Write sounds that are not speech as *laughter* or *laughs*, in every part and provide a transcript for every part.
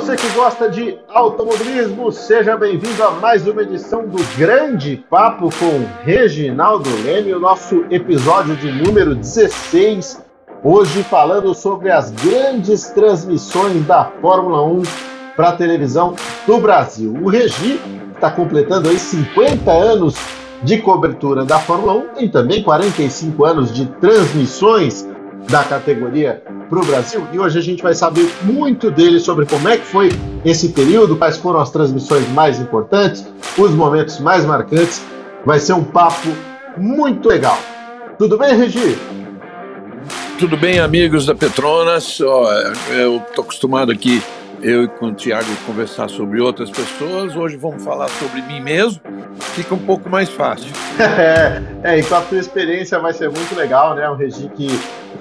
você que gosta de automobilismo, seja bem-vindo a mais uma edição do Grande Papo com Reginaldo Leme, o nosso episódio de número 16. Hoje falando sobre as grandes transmissões da Fórmula 1 para a televisão do Brasil. O Regi está completando aí 50 anos de cobertura da Fórmula 1 e também 45 anos de transmissões da categoria para o Brasil. E hoje a gente vai saber muito dele sobre como é que foi esse período, quais foram as transmissões mais importantes, os momentos mais marcantes. Vai ser um papo muito legal. Tudo bem, Regi? Tudo bem, amigos da Petronas. eu estou acostumado aqui eu e com o Tiago conversar sobre outras pessoas. Hoje vamos falar sobre mim mesmo. Fica um pouco mais fácil. é, *laughs* é, e com a tua experiência vai ser muito legal, né? O Regi que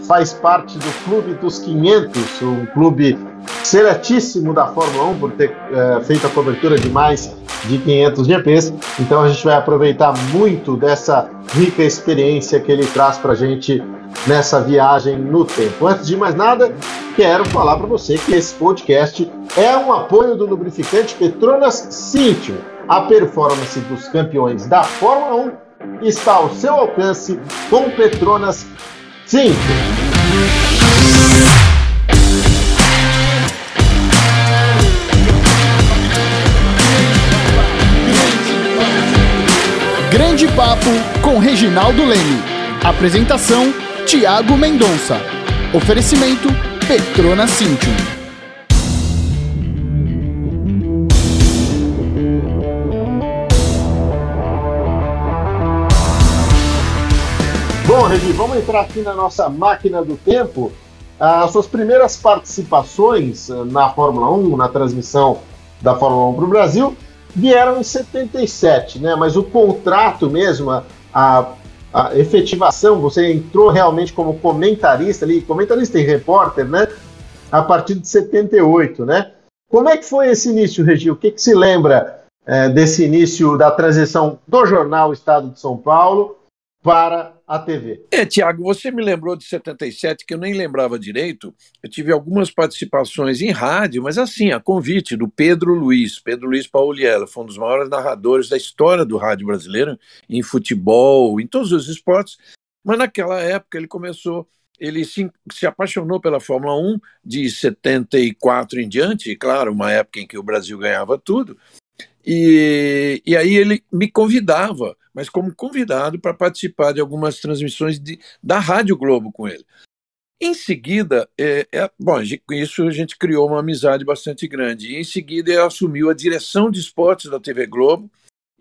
faz parte do Clube dos 500, um clube seletíssimo da Fórmula 1 por ter é, feito a cobertura de mais de 500 GPs. Então a gente vai aproveitar muito dessa rica experiência que ele traz para a gente nessa viagem no tempo. Antes de mais nada, quero falar para você que esse podcast é um apoio do lubrificante Petronas Cintium. A performance dos campeões da Fórmula 1 está ao seu alcance com Petronas Cintium. Grande Papo com Reginaldo Leme. Apresentação Tiago Mendonça. Oferecimento Petrona Cintium. Bom, Regi, vamos entrar aqui na nossa máquina do tempo. As suas primeiras participações eh, na Fórmula 1, na transmissão da Fórmula 1 para o Brasil, vieram em 77, né? Mas o contrato mesmo, a, a efetivação, você entrou realmente como comentarista ali, comentarista e repórter, né? A partir de 78, né? Como é que foi esse início, Regi? O que, que se lembra é, desse início da transição do jornal Estado de São Paulo para a TV. É, Tiago, você me lembrou de 77, que eu nem lembrava direito. Eu tive algumas participações em rádio, mas assim, a convite do Pedro Luiz, Pedro Luiz Pauliela, foi um dos maiores narradores da história do rádio brasileiro, em futebol, em todos os esportes. Mas naquela época ele começou, ele se, se apaixonou pela Fórmula 1 de 74 em diante, claro, uma época em que o Brasil ganhava tudo. E, e aí ele me convidava mas como convidado para participar de algumas transmissões de, da Rádio Globo com ele. Em seguida, é, é, bom, com isso a gente criou uma amizade bastante grande. E em seguida, ele assumiu a direção de esportes da TV Globo.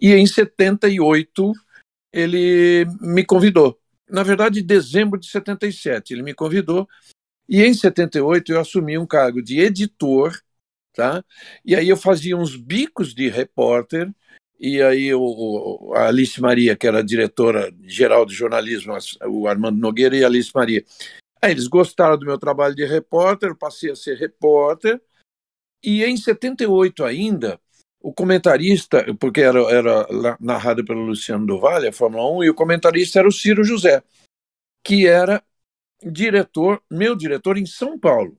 E em 78, ele me convidou. Na verdade, em dezembro de 77, ele me convidou. E em 78, eu assumi um cargo de editor. Tá? E aí eu fazia uns bicos de repórter e aí o, a Alice Maria, que era diretora geral de jornalismo, o Armando Nogueira e a Alice Maria. Aí eles gostaram do meu trabalho de repórter, passei a ser repórter, e em 78 ainda, o comentarista, porque era, era narrado pelo Luciano do Vale, a Fórmula 1, e o comentarista era o Ciro José, que era diretor, meu diretor em São Paulo.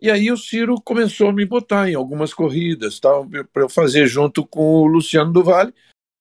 E aí o Ciro começou a me botar em algumas corridas, tal, para eu fazer junto com o Luciano do Vale,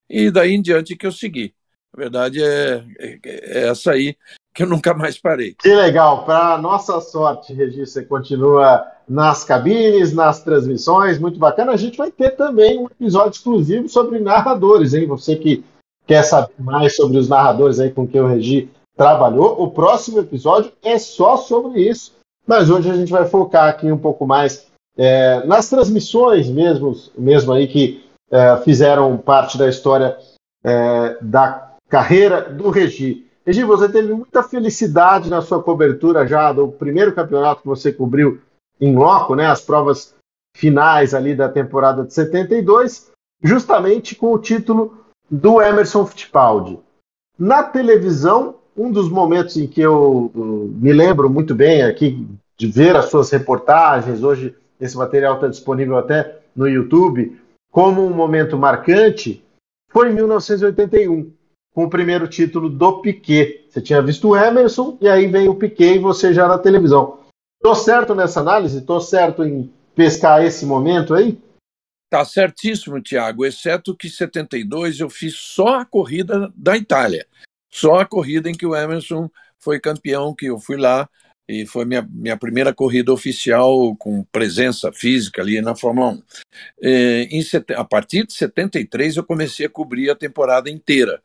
e daí em diante que eu segui. A verdade é, é, é essa aí que eu nunca mais parei. Que legal! Para nossa sorte, Regi, você continua nas cabines, nas transmissões, muito bacana. A gente vai ter também um episódio exclusivo sobre narradores, hein? Você que quer saber mais sobre os narradores aí com quem o Regi trabalhou, o próximo episódio é só sobre isso. Mas hoje a gente vai focar aqui um pouco mais é, nas transmissões mesmo, mesmo aí que é, fizeram parte da história é, da carreira do Regi. Regi, você teve muita felicidade na sua cobertura já do primeiro campeonato que você cobriu em loco, né, as provas finais ali da temporada de 72, justamente com o título do Emerson Fittipaldi. Na televisão, um dos momentos em que eu me lembro muito bem aqui de ver as suas reportagens, hoje esse material está disponível até no YouTube, como um momento marcante, foi em 1981, com o primeiro título do Piquet. Você tinha visto o Emerson e aí vem o Piquet e você já na televisão. Estou certo nessa análise? Estou certo em pescar esse momento aí? Tá certíssimo, Tiago, exceto que 72 eu fiz só a corrida da Itália. Só a corrida em que o Emerson foi campeão, que eu fui lá e foi minha, minha primeira corrida oficial com presença física ali na Fórmula 1. É, em, a partir de 73 eu comecei a cobrir a temporada inteira.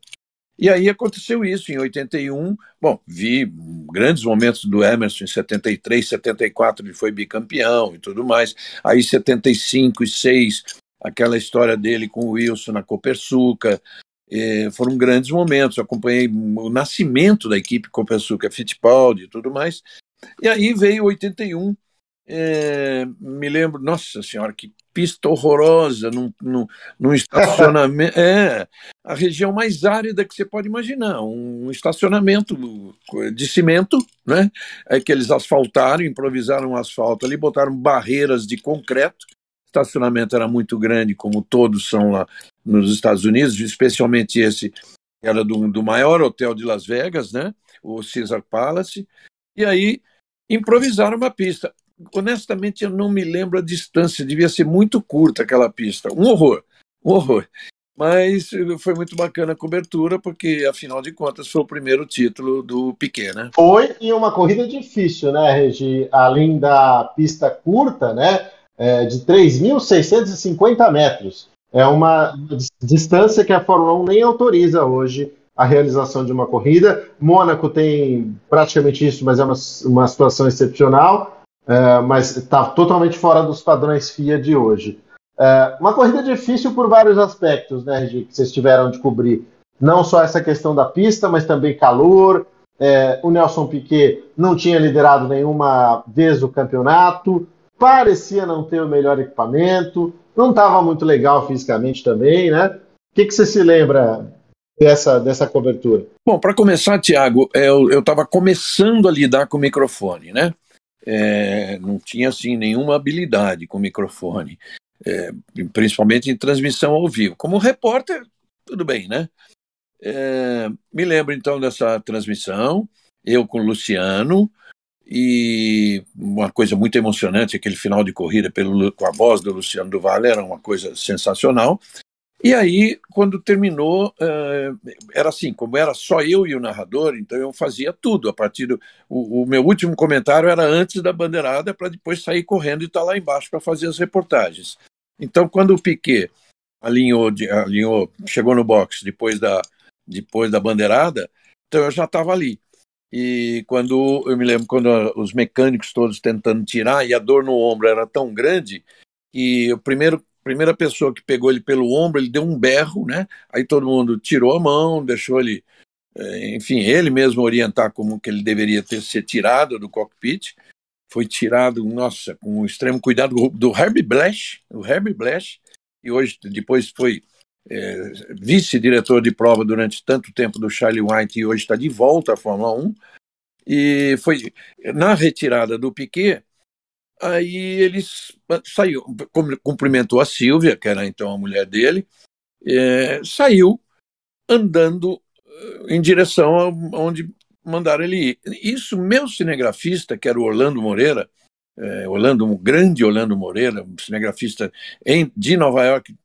E aí aconteceu isso em 81. Bom, vi grandes momentos do Emerson em 73, 74 ele foi bicampeão e tudo mais. Aí 75 e 6, aquela história dele com o Wilson na Copersuca. Eh, foram grandes momentos. Eu acompanhei o nascimento da equipe Copersuca Fittipaldi e tudo mais. E aí veio 81. É, me lembro, nossa senhora, que pista horrorosa, num, num, num estacionamento. *laughs* é, a região mais árida que você pode imaginar, um estacionamento de cimento, né? É que eles asfaltaram, improvisaram um asfalto ali, botaram barreiras de concreto. O estacionamento era muito grande, como todos são lá nos Estados Unidos, especialmente esse era do, do maior hotel de Las Vegas, né? O Caesar Palace. E aí improvisaram uma pista. Honestamente, eu não me lembro a distância, devia ser muito curta aquela pista. Um horror, um horror. Mas foi muito bacana a cobertura, porque afinal de contas foi o primeiro título do Piquet, né? Foi e uma corrida difícil, né, Regi? Além da pista curta, né, é de 3.650 metros. É uma distância que a Fórmula 1 nem autoriza hoje a realização de uma corrida. Mônaco tem praticamente isso, mas é uma, uma situação excepcional, é, mas está totalmente fora dos padrões FIA de hoje. É, uma corrida difícil por vários aspectos, né, Regi, que vocês tiveram de cobrir. Não só essa questão da pista, mas também calor. É, o Nelson Piquet não tinha liderado nenhuma vez o campeonato, parecia não ter o melhor equipamento, não estava muito legal fisicamente também, né? O que, que você se lembra dessa, dessa cobertura? Bom, para começar, Tiago, é, eu estava começando a lidar com o microfone, né? É, não tinha assim nenhuma habilidade com o microfone, é, principalmente em transmissão ao vivo. Como repórter, tudo bem, né? É, me lembro então dessa transmissão, eu com o Luciano, e uma coisa muito emocionante, aquele final de corrida pelo, com a voz do Luciano Duval era uma coisa sensacional. E aí, quando terminou, uh, era assim, como era só eu e o narrador, então eu fazia tudo. A partir do. O, o meu último comentário era antes da bandeirada, para depois sair correndo e estar tá lá embaixo para fazer as reportagens. Então, quando o Piquet alinhou, alinhou, chegou no box depois da, depois da bandeirada, então eu já estava ali. E quando eu me lembro quando os mecânicos todos tentando tirar e a dor no ombro era tão grande que o primeiro primeira pessoa que pegou ele pelo ombro, ele deu um berro, né? Aí todo mundo tirou a mão, deixou ele, é, enfim, ele mesmo orientar como que ele deveria ter ser tirado do cockpit. Foi tirado, nossa, com extremo cuidado do Herbie Blash, o Herbie Blash, e hoje depois foi é, vice-diretor de prova durante tanto tempo do Charlie White e hoje está de volta à Fórmula 1. E foi na retirada do Piquet, Aí ele saiu, cumprimentou a Silvia, que era então a mulher dele, é, saiu andando eh, em direção aonde mandaram ele ir. Isso, meu cinegrafista, que era o Orlando Moreira, é, Orlando, um grande Orlando Moreira, um cinegrafista em, de Nova York,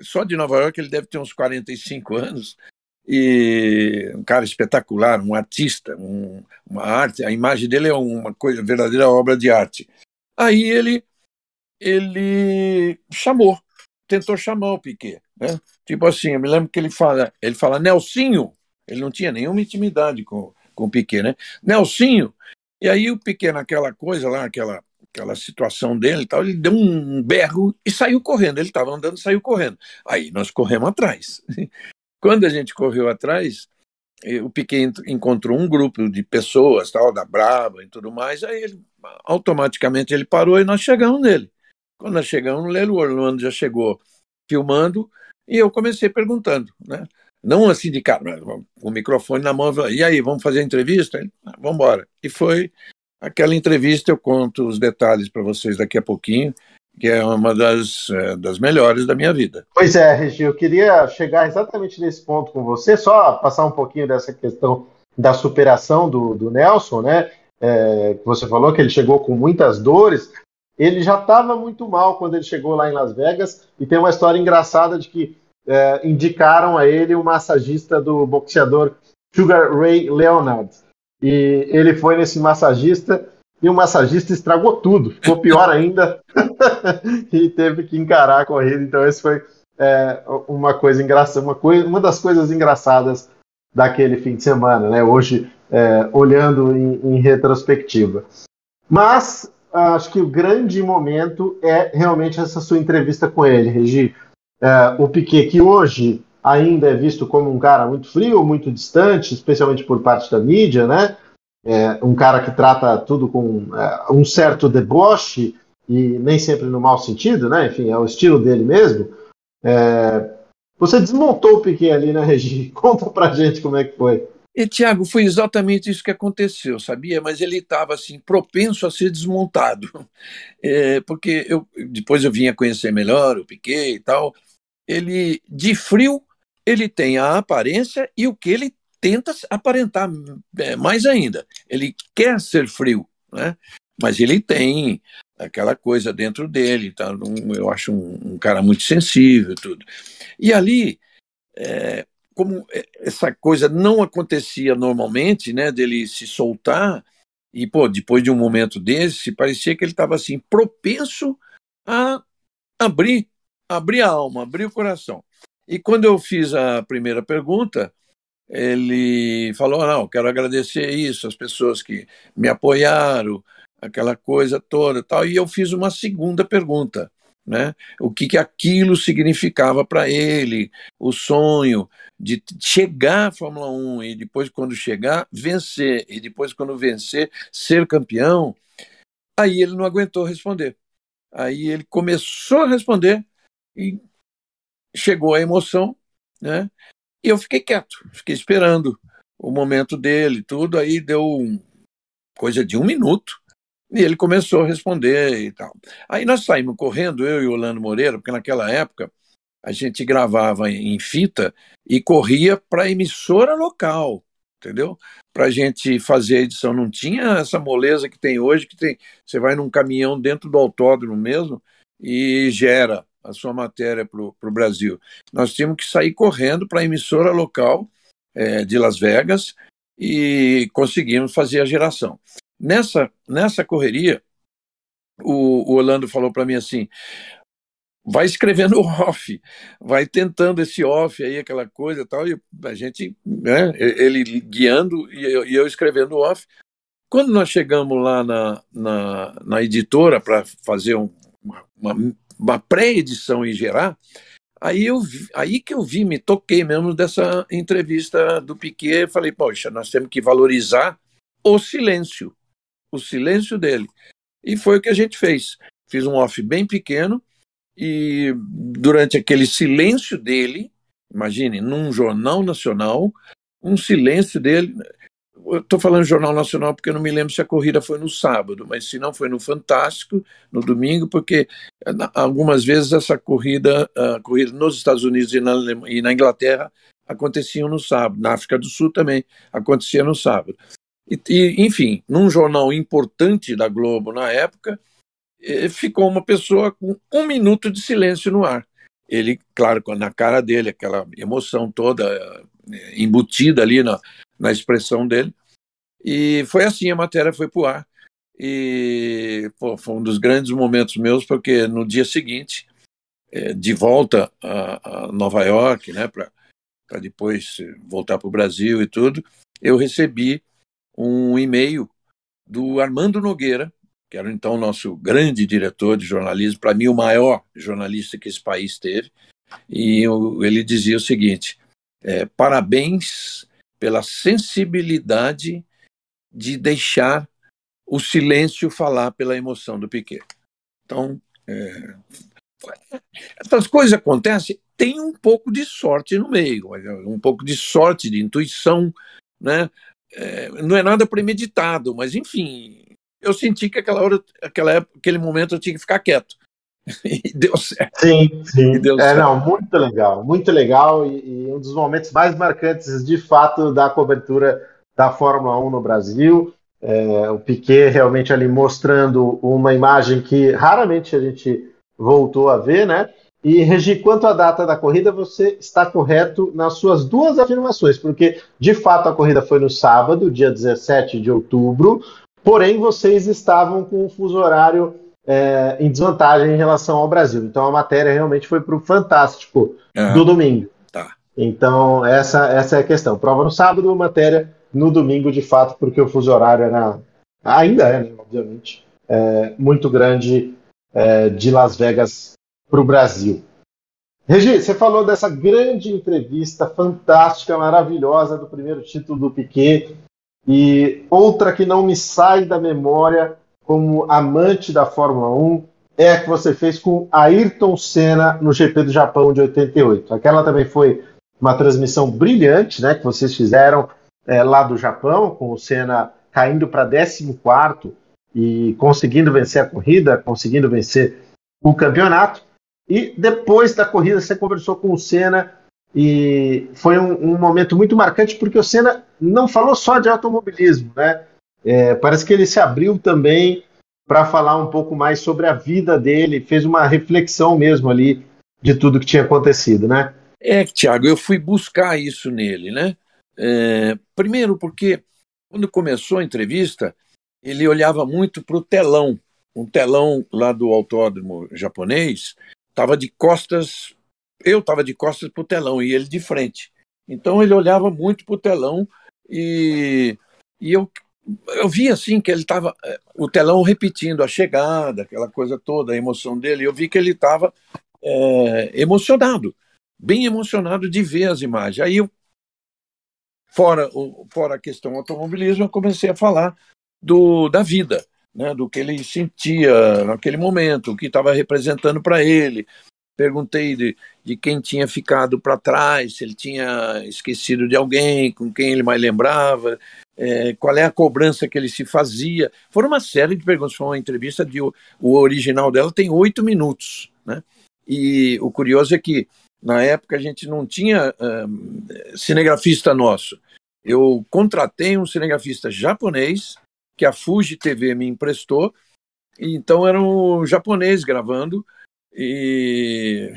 só de Nova York ele deve ter uns 45 anos, e um cara espetacular, um artista, um, uma arte, a imagem dele é uma coisa, verdadeira obra de arte. Aí ele, ele chamou, tentou chamar o Piquet. Né? Tipo assim, eu me lembro que ele fala, ele fala, Nelsinho, ele não tinha nenhuma intimidade com, com o Piquet, né? Nelsinho, e aí o Piquet naquela coisa lá, aquela, aquela situação dele tal, ele deu um berro e saiu correndo, ele estava andando e saiu correndo. Aí nós corremos atrás. *laughs* Quando a gente correu atrás, o Piquet encontrou um grupo de pessoas, tal, da Brava e tudo mais, aí ele automaticamente ele parou e nós chegamos nele. Quando nós chegamos nele, o Orlando já chegou filmando e eu comecei perguntando, né? Não assim de cara, com o microfone na mão, e aí, vamos fazer a entrevista? Ele, ah, vamos embora. E foi aquela entrevista, eu conto os detalhes para vocês daqui a pouquinho, que é uma das, é, das melhores da minha vida. Pois é, Regi, eu queria chegar exatamente nesse ponto com você, só passar um pouquinho dessa questão da superação do, do Nelson, né? É, você falou que ele chegou com muitas dores. ele já estava muito mal quando ele chegou lá em Las Vegas e tem uma história engraçada de que é, indicaram a ele o massagista do boxeador Sugar Ray Leonard. E ele foi nesse massagista e o massagista estragou tudo, ficou pior *laughs* ainda *laughs* e teve que encarar a corrida. Então, esse foi é, uma coisa engraçada, uma, coisa, uma das coisas engraçadas daquele fim de semana, né? Hoje, é, olhando em, em retrospectiva. Mas acho que o grande momento é realmente essa sua entrevista com ele, Regi. É, o Piquet, que hoje ainda é visto como um cara muito frio, muito distante, especialmente por parte da mídia, né? É, um cara que trata tudo com é, um certo deboche e nem sempre no mau sentido, né? Enfim, é o estilo dele mesmo. É, você desmontou o Piquet ali, né, Regi? *laughs* Conta pra gente como é que foi. E, Tiago, foi exatamente isso que aconteceu, sabia? Mas ele estava assim, propenso a ser desmontado. *laughs* É, porque eu, depois eu vim a conhecer melhor o Piquet e tal. Ele, de frio, ele tem a aparência e o que ele tenta aparentar é, mais ainda. Ele quer ser frio, né? mas ele tem aquela coisa dentro dele. Tá? eu acho um, um cara muito sensível tudo. E ali, é, como essa coisa não acontecia normalmente, né, dele se soltar, e pô, depois de um momento desse, parecia que ele estava assim propenso a abrir, abrir a alma, abrir o coração. E quando eu fiz a primeira pergunta, ele falou: não, quero agradecer isso, as pessoas que me apoiaram, aquela coisa toda, tal. E eu fiz uma segunda pergunta, né? O que, que aquilo significava para ele, o sonho de chegar à Fórmula 1 e depois, quando chegar, vencer, e depois, quando vencer, ser campeão. Aí ele não aguentou responder. Aí ele começou a responder e chegou a emoção, né? E eu fiquei quieto, fiquei esperando o momento dele, tudo. Aí deu coisa de um minuto. E ele começou a responder e tal. Aí nós saímos correndo, eu e o Orlando Moreira, porque naquela época a gente gravava em fita e corria para a emissora local, entendeu? Para a gente fazer a edição. Não tinha essa moleza que tem hoje, que tem. Você vai num caminhão dentro do autódromo mesmo e gera a sua matéria para o Brasil. Nós tínhamos que sair correndo para a emissora local é, de Las Vegas e conseguimos fazer a geração. Nessa, nessa correria, o, o Orlando falou para mim assim: vai escrevendo *laughs* off, vai tentando esse off aí, aquela coisa e tal, e a gente, né, ele guiando e eu, e eu escrevendo off. Quando nós chegamos lá na, na, na editora para fazer um, uma, uma pré-edição em gerar, aí, eu vi, aí que eu vi, me toquei mesmo dessa entrevista do Piquet, falei, poxa, nós temos que valorizar o silêncio, o silêncio dele. E foi o que a gente fez. Fiz um off bem pequeno, e durante aquele silêncio dele, imagine, num jornal nacional, um silêncio dele. Estou falando Jornal Nacional porque eu não me lembro se a corrida foi no sábado, mas se não foi no Fantástico, no domingo, porque eh, algumas vezes essa corrida, a corrida nos Estados Unidos e na, e na Inglaterra aconteciam no sábado, na África do Sul também acontecia no sábado. E, e, enfim, num jornal importante da Globo na época, eh, ficou uma pessoa com um minuto de silêncio no ar. Ele, claro, na cara dele, aquela emoção toda eh, embutida ali na, na expressão dele. E foi assim, a matéria foi para o ar. E pô, foi um dos grandes momentos meus, porque no dia seguinte, eh, de volta a, a Nova York, né, para depois voltar para o Brasil e tudo, eu recebi um e-mail do Armando Nogueira, que era então o nosso grande diretor de jornalismo, para mim o maior jornalista que esse país teve, e eu, ele dizia o seguinte: é, parabéns pela sensibilidade de deixar o silêncio falar pela emoção do Piquet. Então, é, essas coisas acontecem, tem um pouco de sorte no meio, um pouco de sorte, de intuição, né? É, não é nada premeditado, mas enfim, eu senti que aquela hora, aquela época, aquele momento eu tinha que ficar quieto. *laughs* e deu certo. Sim, sim. Deu é, certo. não, muito legal, muito legal e, e, um dos momentos mais marcantes, de fato, da cobertura da Fórmula 1 no Brasil. É, o Piquet realmente ali mostrando uma imagem que raramente a gente voltou a ver, né? E, Regi, quanto à data da corrida, você está correto nas suas duas afirmações, porque de fato a corrida foi no sábado, dia 17 de outubro, porém vocês estavam com o fuso horário é, em desvantagem em relação ao Brasil. Então a matéria realmente foi para o Fantástico uhum. do domingo. Tá. Então essa, essa é a questão. Prova no sábado, matéria no domingo, de fato, porque o fuso horário era. Ainda é, né, obviamente, é, muito grande é, de Las Vegas para o Brasil. Regi, você falou dessa grande entrevista fantástica, maravilhosa do primeiro título do Piquet e outra que não me sai da memória como amante da Fórmula 1 é a que você fez com Ayrton Senna no GP do Japão de 88. Aquela também foi uma transmissão brilhante, né, que vocês fizeram é, lá do Japão, com o Senna caindo para 14 e conseguindo vencer a corrida, conseguindo vencer o campeonato. E depois da corrida você conversou com o Senna e foi um, um momento muito marcante porque o Senna não falou só de automobilismo, né? É, parece que ele se abriu também para falar um pouco mais sobre a vida dele, fez uma reflexão mesmo ali de tudo que tinha acontecido, né? É, Tiago, eu fui buscar isso nele, né? É, primeiro porque quando começou a entrevista, ele olhava muito para o telão, um telão lá do autódromo japonês, estava de costas, eu estava de costas para o telão e ele de frente. Então ele olhava muito para o telão e, e eu, eu vi assim que ele estava, eh, o telão repetindo a chegada, aquela coisa toda, a emoção dele, eu vi que ele estava é, emocionado, bem emocionado de ver as imagens. Aí eu, fora, fora a questão automobilismo, eu comecei a falar do, da vida né, do que ele sentia naquele momento, o que estava representando para ele. Perguntei de, de quem tinha ficado para trás, se ele tinha esquecido de alguém, com quem ele mais lembrava, é, qual é a cobrança que ele se fazia. Foram uma série de perguntas. Foi uma entrevista de o original dela tem oito minutos, né? E o curioso é que na época a gente não tinha cinegrafista nosso. Eu contratei um cinegrafista japonês que a Fuji TV me emprestou. Então era um japonês gravando e,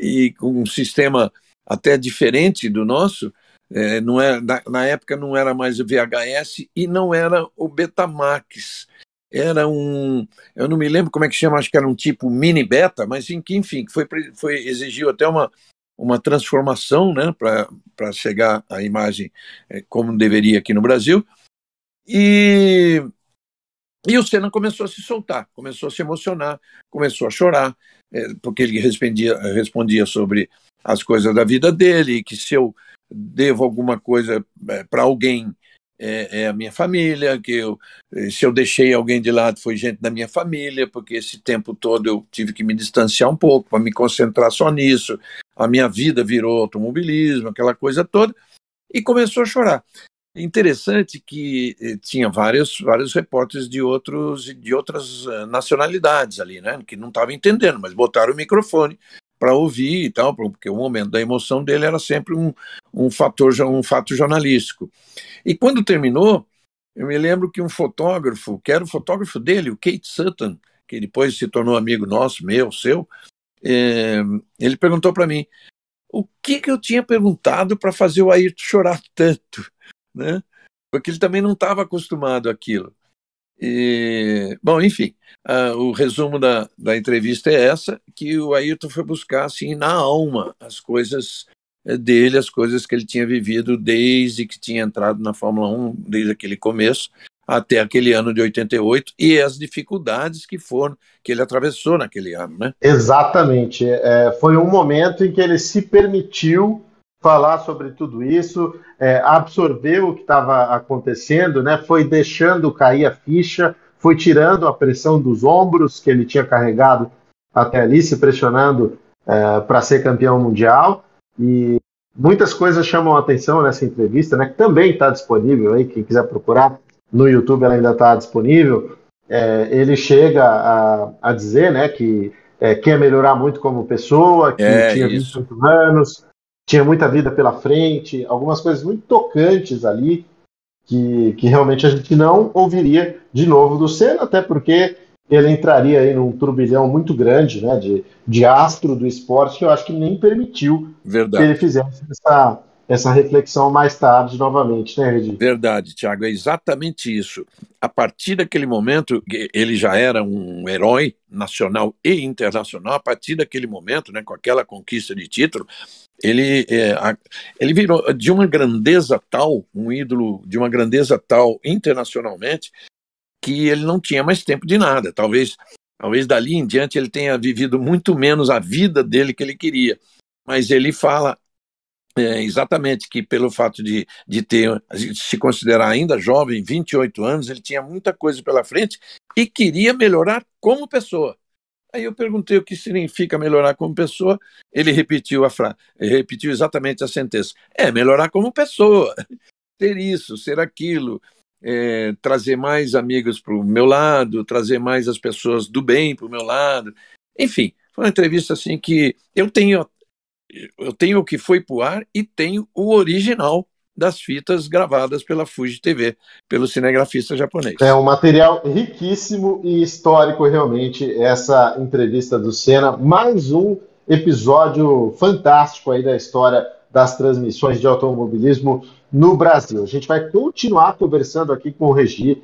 e com um sistema até diferente do nosso. É, não é, na, na, época não era mais o VHS e não era o Betamax. Era um, eu não me lembro como é que chama, acho que era um tipo mini beta, mas enfim, foi, foi exigiu até uma, uma transformação né, para chegar a imagem é, como deveria aqui no Brasil. E, e o Senna começou a se soltar, começou a se emocionar, começou a chorar, é, porque ele respondia, respondia sobre as coisas da vida dele, que se eu devo alguma coisa é, para alguém, é, é, a minha família, que eu, se eu deixei alguém de lado foi gente da minha família, porque esse tempo todo eu tive que me distanciar um pouco para me concentrar só nisso. A minha vida virou automobilismo, aquela coisa toda, e começou a chorar. Interessante que eh, tinha vários, vários repórteres de, outros, de outras uh, nacionalidades ali, né? Que não estavam entendendo, mas botaram o microfone para ouvir e tal, porque o momento da emoção dele era sempre um, um fator, um fato jornalístico. E quando terminou, eu me lembro que um fotógrafo, que era o fotógrafo dele, o Kate Sutton, que depois se tornou amigo nosso, meu, seu, eh, ele perguntou para mim o que, que eu tinha perguntado para fazer o Ayrton chorar tanto né? Porque ele também não estava acostumado àquilo. E, bom, enfim, uh, o resumo da, da entrevista é essa, que o Ayrton foi buscar, assim, na alma, as coisas eh, dele, as coisas que ele tinha vivido desde que tinha entrado na Fórmula 1, desde aquele começo, até aquele ano de 88 e as dificuldades que foram que ele atravessou naquele ano, né? Exatamente. É, foi um momento em que ele se permitiu falar sobre tudo isso, é, absorver o que estava acontecendo, né? Foi deixando cair a ficha, foi tirando a pressão dos ombros que ele tinha carregado até ali, se pressionando é, para ser campeão mundial. E muitas coisas chamam a atenção nessa entrevista, né? Que também está disponível aí, quem quiser procurar no YouTube, ela ainda está disponível. É, ele chega a, a, dizer, né, que é, quer melhorar muito como pessoa, que é, tinha 28 anos, tinha muita vida pela frente, algumas coisas muito tocantes ali. que, que realmente a gente não ouviria de novo do Senna, até porque ele entraria aí num turbilhão muito grande né, de, de astro do esporte que eu acho que nem permitiu Verdade. que ele fizesse essa, essa reflexão mais tarde novamente, né, Regi? Verdade, Tiago, é exatamente isso. A partir daquele momento, ele já era um herói nacional e internacional. A partir daquele momento, né, com aquela conquista de título, ele, é, ele virou de uma grandeza tal, um ídolo de uma grandeza tal internacionalmente, que ele não tinha mais tempo de nada. Talvez, talvez dali em diante ele tenha vivido muito menos a vida dele que ele queria. Mas ele fala é, exatamente que pelo fato de, de ter, de se considerar ainda jovem, 28 anos, ele tinha muita coisa pela frente e queria melhorar como pessoa. Aí eu perguntei o que significa melhorar como pessoa. Ele repetiu a frase, repetiu exatamente a sentença. É melhorar como pessoa, *laughs* ter isso, ser aquilo, é, trazer mais amigos para o meu lado, trazer mais as pessoas do bem para o meu lado. Enfim, foi uma entrevista assim que eu tenho eu tenho o que foi para o ar e tenho o original das fitas gravadas pela Fuji TV, pelo cinegrafista japonês. É um material riquíssimo e histórico, realmente, essa entrevista do Senna. Mais um episódio fantástico aí da história das transmissões de automobilismo no Brasil. A gente vai continuar conversando aqui com o Regi.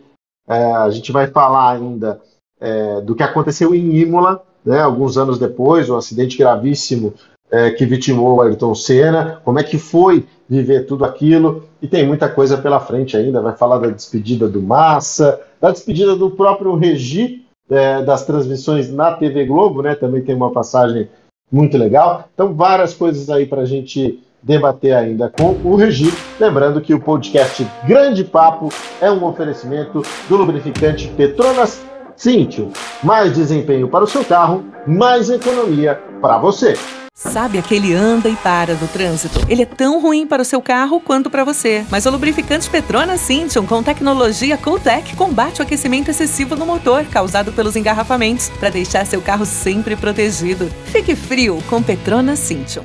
É, a gente vai falar ainda é, do que aconteceu em Imola, né, alguns anos depois, um acidente gravíssimo é, que vitimou o Ayrton Senna, como é que foi viver tudo aquilo, e tem muita coisa pela frente ainda, vai falar da despedida do Massa, da despedida do próprio Regi, é, das transmissões na TV Globo, né, também tem uma passagem muito legal, então várias coisas aí para a gente debater ainda com o Regi, lembrando que o podcast Grande Papo é um oferecimento do lubrificante Petronas Cintium, mais desempenho para o seu carro, mais economia para você. Sabe aquele anda e para no trânsito? Ele é tão ruim para o seu carro quanto para você. Mas o lubrificante Petronas Cintium com tecnologia Cooltech combate o aquecimento excessivo no motor causado pelos engarrafamentos para deixar seu carro sempre protegido. Fique frio com Petronas Cintium.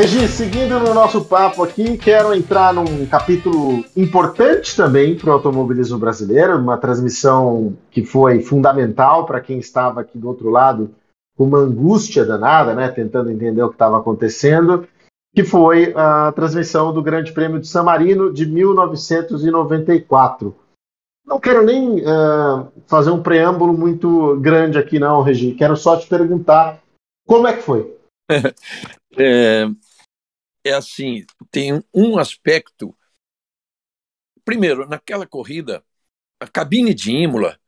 Regi, seguindo no nosso papo aqui, quero entrar num capítulo importante também para o automobilismo brasileiro, uma transmissão que foi fundamental para quem estava aqui do outro lado, com uma angústia danada, né, tentando entender o que estava acontecendo, que foi a transmissão do Grande Prêmio de San Marino de 1994. Não quero nem uh, fazer um preâmbulo muito grande aqui, não, Regi. Quero só te perguntar como é que foi. *laughs* É, é assim, tem um aspecto. Primeiro, naquela corrida, a cabine de Imola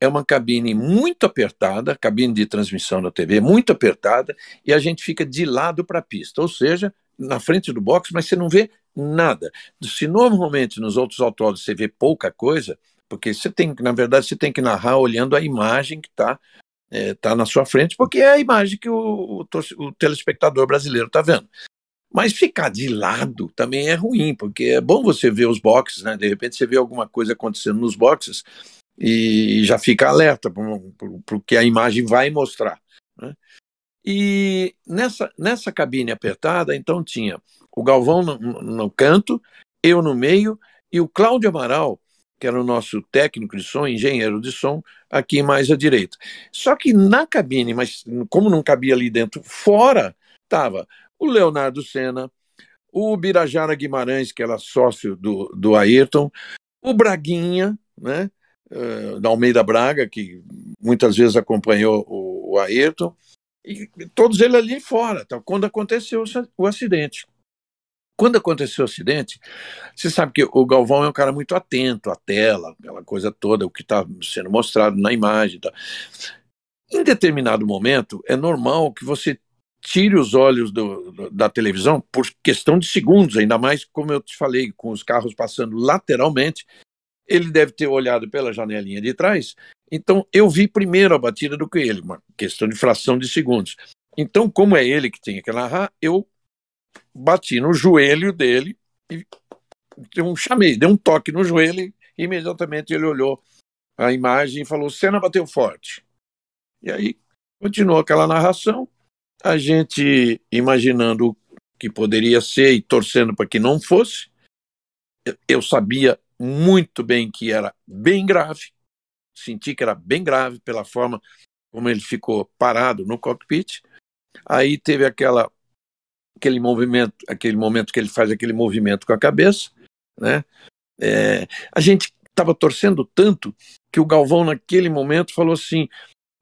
é uma cabine muito apertada, cabine de transmissão da TV muito apertada, e a gente fica de lado para a pista, ou seja, na frente do box, mas você não vê nada. Se normalmente nos outros autódromos você vê pouca coisa, porque você tem, na verdade, você tem que narrar olhando a imagem que está é, tá na sua frente, porque é a imagem que o, o, o telespectador brasileiro está vendo. Mas ficar de lado também é ruim, porque é bom você ver os boxes, né? De repente você vê alguma coisa acontecendo nos boxes e já fica alerta para o que a imagem vai mostrar. Né? E nessa, nessa cabine apertada, então tinha o Galvão no, no canto, eu no meio e o Cláudio Amaral, que era o nosso técnico de som, engenheiro de som, aqui mais à direita. Só que na cabine, mas como não cabia ali dentro, fora, estava o Leonardo Senna, o Birajara Guimarães, que era sócio do, do Ayrton, o Braguinha, né, uh, da Almeida Braga, que muitas vezes acompanhou o, o Ayrton, e todos eles ali fora, tá, quando aconteceu o acidente. Quando aconteceu o acidente, você sabe que o Galvão é um cara muito atento à tela, aquela coisa toda, o que está sendo mostrado na imagem. Tá. Em determinado momento, é normal que você tire os olhos do, do, da televisão por questão de segundos, ainda mais como eu te falei, com os carros passando lateralmente, ele deve ter olhado pela janelinha de trás. Então eu vi primeiro a batida do que ele, uma questão de fração de segundos. Então, como é ele que tinha que narrar, eu bati no joelho dele e um chamei, dei um toque no joelho e imediatamente ele olhou a imagem e falou: Senna bateu forte. E aí continuou aquela narração, a gente imaginando que poderia ser e torcendo para que não fosse. Eu sabia muito bem que era bem grave, senti que era bem grave pela forma como ele ficou parado no cockpit. Aí teve aquela aquele movimento, aquele momento que ele faz aquele movimento com a cabeça, né? É, a gente estava torcendo tanto que o Galvão naquele momento falou assim: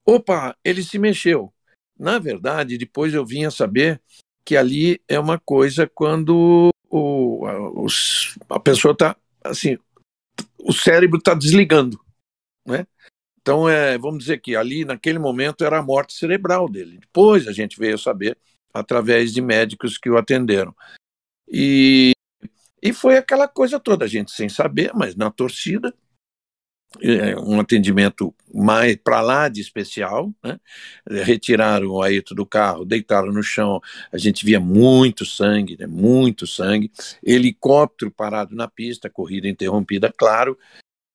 opa, ele se mexeu. Na verdade, depois eu vim a saber que ali é uma coisa quando o, a, a pessoa está assim, o cérebro está desligando, né? Então, é, vamos dizer que ali, naquele momento, era a morte cerebral dele. Depois a gente veio saber através de médicos que o atenderam. E, e foi aquela coisa toda, a gente sem saber, mas na torcida, um atendimento mais para lá de especial, né? retiraram o Ayrton do carro, deitaram no chão, a gente via muito sangue, né? muito sangue, helicóptero parado na pista, corrida interrompida, claro,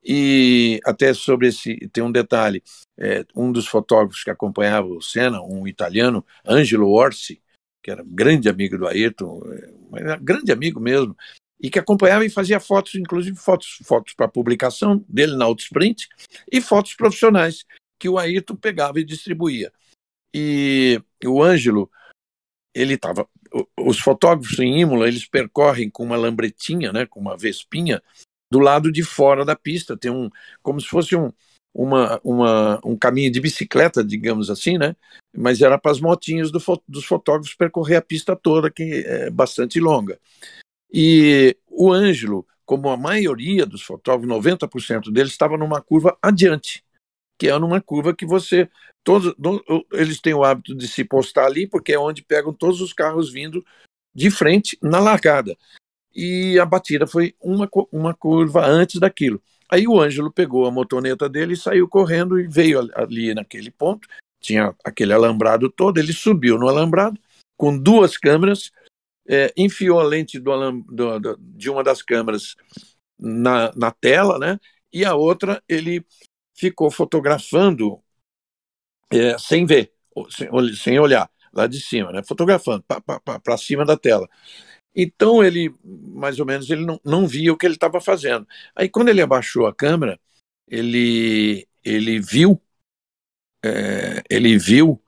e até sobre esse, tem um detalhe, é, um dos fotógrafos que acompanhava o Senna, um italiano, Angelo Orsi, que era grande amigo do Ayrton, é, grande amigo mesmo, e que acompanhava e fazia fotos, inclusive fotos, fotos para publicação dele na Autosprint e fotos profissionais que o Ayrton pegava e distribuía. E o Ângelo, ele estava. Os fotógrafos em Imola, eles percorrem com uma lambretinha, né, com uma vespinha, do lado de fora da pista. Tem um. como se fosse um, uma, uma, um caminho de bicicleta, digamos assim, né? Mas era para as motinhas do, dos fotógrafos percorrer a pista toda, que é bastante longa. E o Ângelo, como a maioria dos fotógrafos, 90% deles, estava numa curva adiante, que é numa curva que você. Todos, eles têm o hábito de se postar ali, porque é onde pegam todos os carros vindo de frente na largada. E a batida foi uma, uma curva antes daquilo. Aí o Ângelo pegou a motoneta dele e saiu correndo e veio ali naquele ponto. Tinha aquele alambrado todo. Ele subiu no alambrado com duas câmeras é, enfiou a lente do, do, do, de uma das câmeras na, na tela, né? E a outra ele ficou fotografando é, sem ver, sem, sem, olhar lá de cima, né? Fotografando para cima da tela. Então ele, mais ou menos, ele não, não via o que ele estava fazendo. Aí quando ele abaixou a câmera, ele ele viu é, ele viu